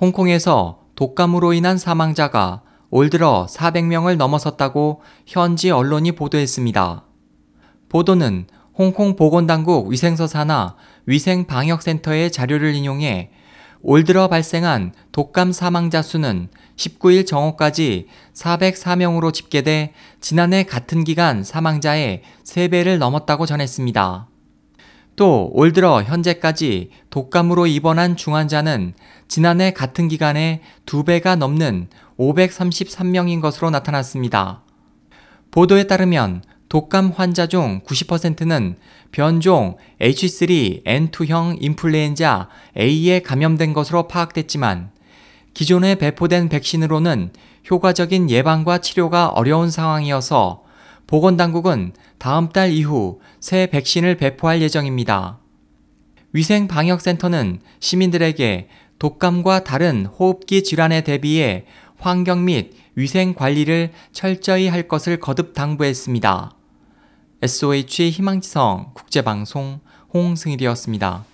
홍콩에서 독감으로 인한 사망자가 올 들어 400명을 넘어섰다고 현지 언론이 보도했습니다. 보도는 홍콩 보건당국 위생서 산하 위생방역센터의 자료를 인용해 올 들어 발생한 독감 사망자 수는 19일 정오까지 404명으로 집계돼 지난해 같은 기간 사망자의 3배를 넘었다고 전했습니다. 또 올 들어 현재까지 독감으로 입원한 중환자는 지난해 같은 기간에 2배가 넘는 533명인 것으로 나타났습니다. 보도에 따르면 독감 환자 중 90%는 변종 H3N2형 인플루엔자 A에 감염된 것으로 파악됐지만 기존에 배포된 백신으로는 효과적인 예방과 치료가 어려운 상황이어서 보건당국은 다음 달 이후 새 백신을 배포할 예정입니다. 위생방역센터는 시민들에게 독감과 다른 호흡기 질환에 대비해 환경 및 위생 관리를 철저히 할 것을 거듭 당부했습니다. SOH 희망지성 국제방송 홍승일이었습니다.